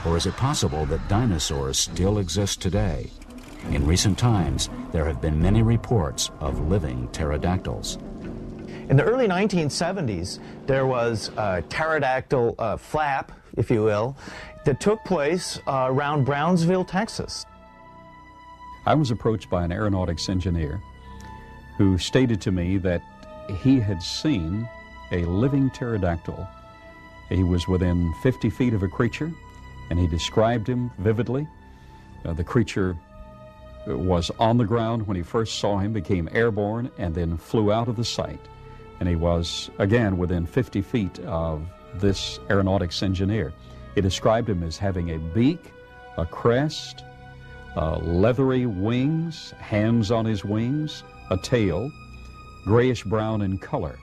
Or is it possible that dinosaurs still exist today? In recent times, there have been many reports of living pterodactyls. In the early 1970s, there was a pterodactyl uh, flap, if you will, that took place uh, around Brownsville, Texas. I was approached by an aeronautics engineer who stated to me that he had seen a living pterodactyl he was within 50 feet of a creature, and he described him vividly. Uh, the creature was on the ground when he first saw him, became airborne, and then flew out of the sight. And he was, again, within 50 feet of this aeronautics engineer. He described him as having a beak, a crest, uh, leathery wings, hands on his wings, a tail, grayish brown in color.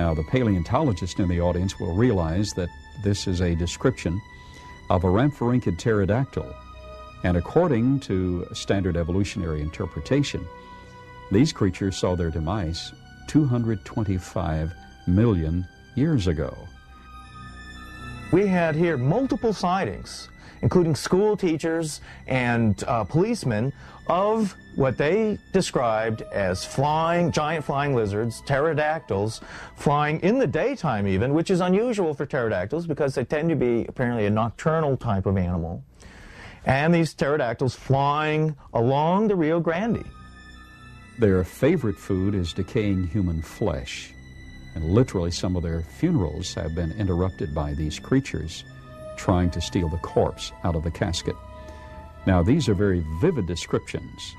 Now, the paleontologist in the audience will realize that this is a description of a rhamphorhynchid pterodactyl. And according to standard evolutionary interpretation, these creatures saw their demise 225 million years ago. We had here multiple sightings, including school teachers and uh, policemen, of what they described as flying, giant flying lizards, pterodactyls, flying in the daytime even, which is unusual for pterodactyls because they tend to be apparently a nocturnal type of animal. And these pterodactyls flying along the Rio Grande. Their favorite food is decaying human flesh. And literally, some of their funerals have been interrupted by these creatures trying to steal the corpse out of the casket. Now, these are very vivid descriptions.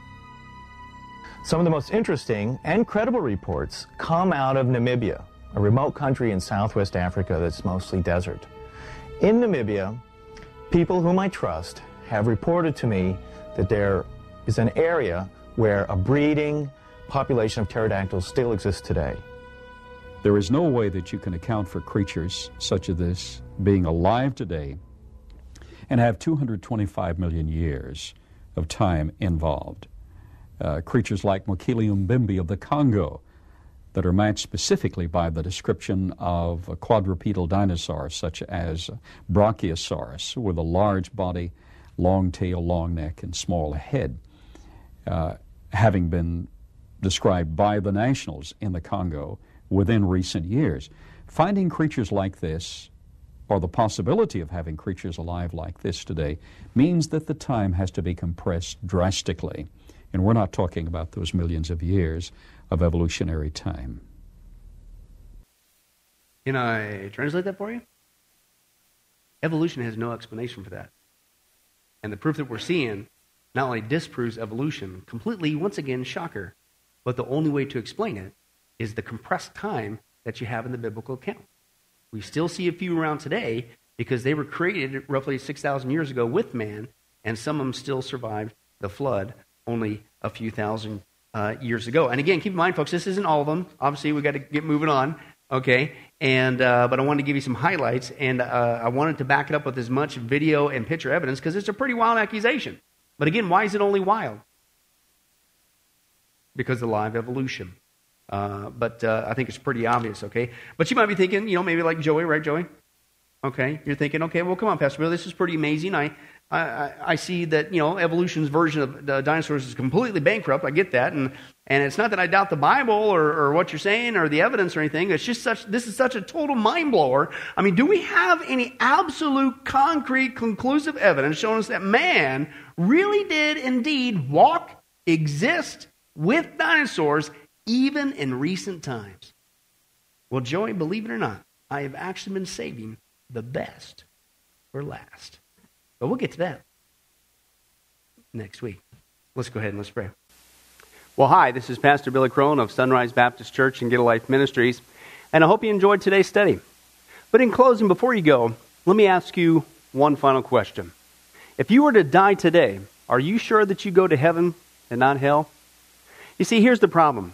Some of the most interesting and credible reports come out of Namibia, a remote country in southwest Africa that's mostly desert. In Namibia, people whom I trust have reported to me that there is an area where a breeding population of pterodactyls still exists today. There is no way that you can account for creatures such as this being alive today and have 225 million years of time involved. Uh, creatures like Mokele bimbi of the Congo that are matched specifically by the description of a quadrupedal dinosaur such as Brachiosaurus with a large body, long tail, long neck, and small head, uh, having been described by the nationals in the Congo within recent years. Finding creatures like this or the possibility of having creatures alive like this today means that the time has to be compressed drastically. And we're not talking about those millions of years of evolutionary time. Can I translate that for you? Evolution has no explanation for that. And the proof that we're seeing not only disproves evolution completely, once again, shocker, but the only way to explain it is the compressed time that you have in the biblical account. We still see a few around today because they were created roughly 6,000 years ago with man, and some of them still survived the flood only a few thousand uh, years ago. And again, keep in mind, folks, this isn't all of them. Obviously, we've got to get moving on, okay? And, uh, but I wanted to give you some highlights, and uh, I wanted to back it up with as much video and picture evidence because it's a pretty wild accusation. But again, why is it only wild? Because of live evolution. Uh, but uh, I think it's pretty obvious, okay? But you might be thinking, you know, maybe like Joey, right, Joey? Okay, you're thinking, okay, well, come on, Pastor Bill, this is pretty amazing. I, I, I see that, you know, evolution's version of the dinosaurs is completely bankrupt. I get that. And, and it's not that I doubt the Bible or, or what you're saying or the evidence or anything. It's just such, this is such a total mind blower. I mean, do we have any absolute, concrete, conclusive evidence showing us that man really did indeed walk, exist with dinosaurs even in recent times? Well, Joey, believe it or not, I have actually been saving the best for last. But we'll get to that next week. Let's go ahead and let's pray. Well, hi, this is Pastor Billy Crone of Sunrise Baptist Church and Get a Life Ministries, and I hope you enjoyed today's study. But in closing, before you go, let me ask you one final question. If you were to die today, are you sure that you go to heaven and not hell? You see, here's the problem.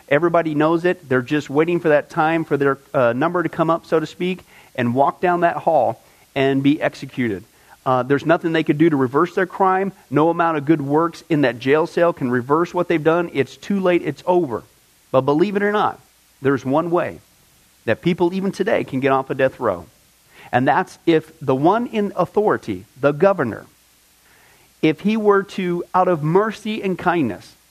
Everybody knows it. They're just waiting for that time for their number to come up, so to speak and walk down that hall and be executed. Uh, there's nothing they could do to reverse their crime. No amount of good works in that jail cell can reverse what they've done. It's too late. It's over. But believe it or not, there's one way that people even today can get off a of death row. And that's if the one in authority, the governor, if he were to, out of mercy and kindness,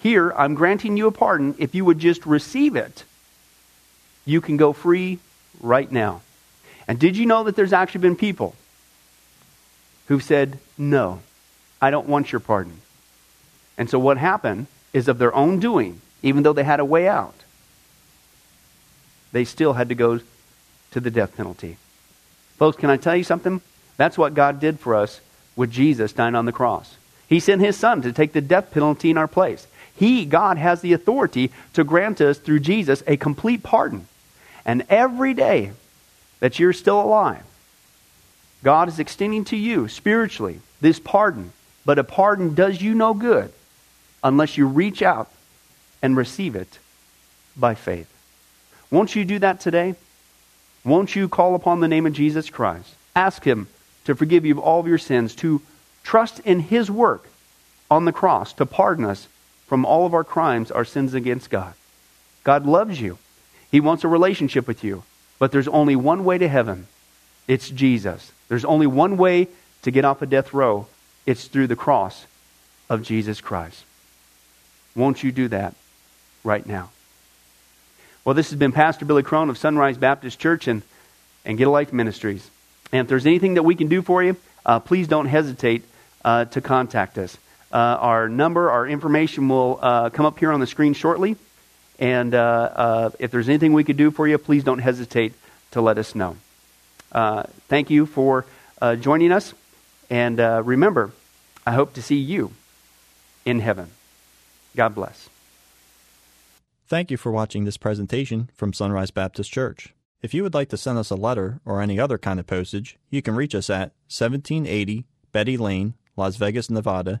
here, I'm granting you a pardon. If you would just receive it, you can go free right now. And did you know that there's actually been people who've said, No, I don't want your pardon? And so what happened is of their own doing, even though they had a way out, they still had to go to the death penalty. Folks, can I tell you something? That's what God did for us with Jesus dying on the cross. He sent his son to take the death penalty in our place. He, God, has the authority to grant us through Jesus a complete pardon. And every day that you're still alive, God is extending to you spiritually this pardon. But a pardon does you no good unless you reach out and receive it by faith. Won't you do that today? Won't you call upon the name of Jesus Christ? Ask Him to forgive you of all of your sins, to trust in His work on the cross to pardon us from all of our crimes, our sins against God. God loves you. He wants a relationship with you. But there's only one way to heaven it's Jesus. There's only one way to get off a death row it's through the cross of Jesus Christ. Won't you do that right now? Well, this has been Pastor Billy Crone of Sunrise Baptist Church and, and Get a Life Ministries. And if there's anything that we can do for you, uh, please don't hesitate uh, to contact us. Uh, our number, our information will uh, come up here on the screen shortly. And uh, uh, if there's anything we could do for you, please don't hesitate to let us know. Uh, thank you for uh, joining us. And remember, I hope to see you in heaven. God bless. Thank you for watching this presentation from Sunrise Baptist Church. If you would like to send us a letter or any other kind of postage, you can reach us at 1780 Betty Lane, Las Vegas, Nevada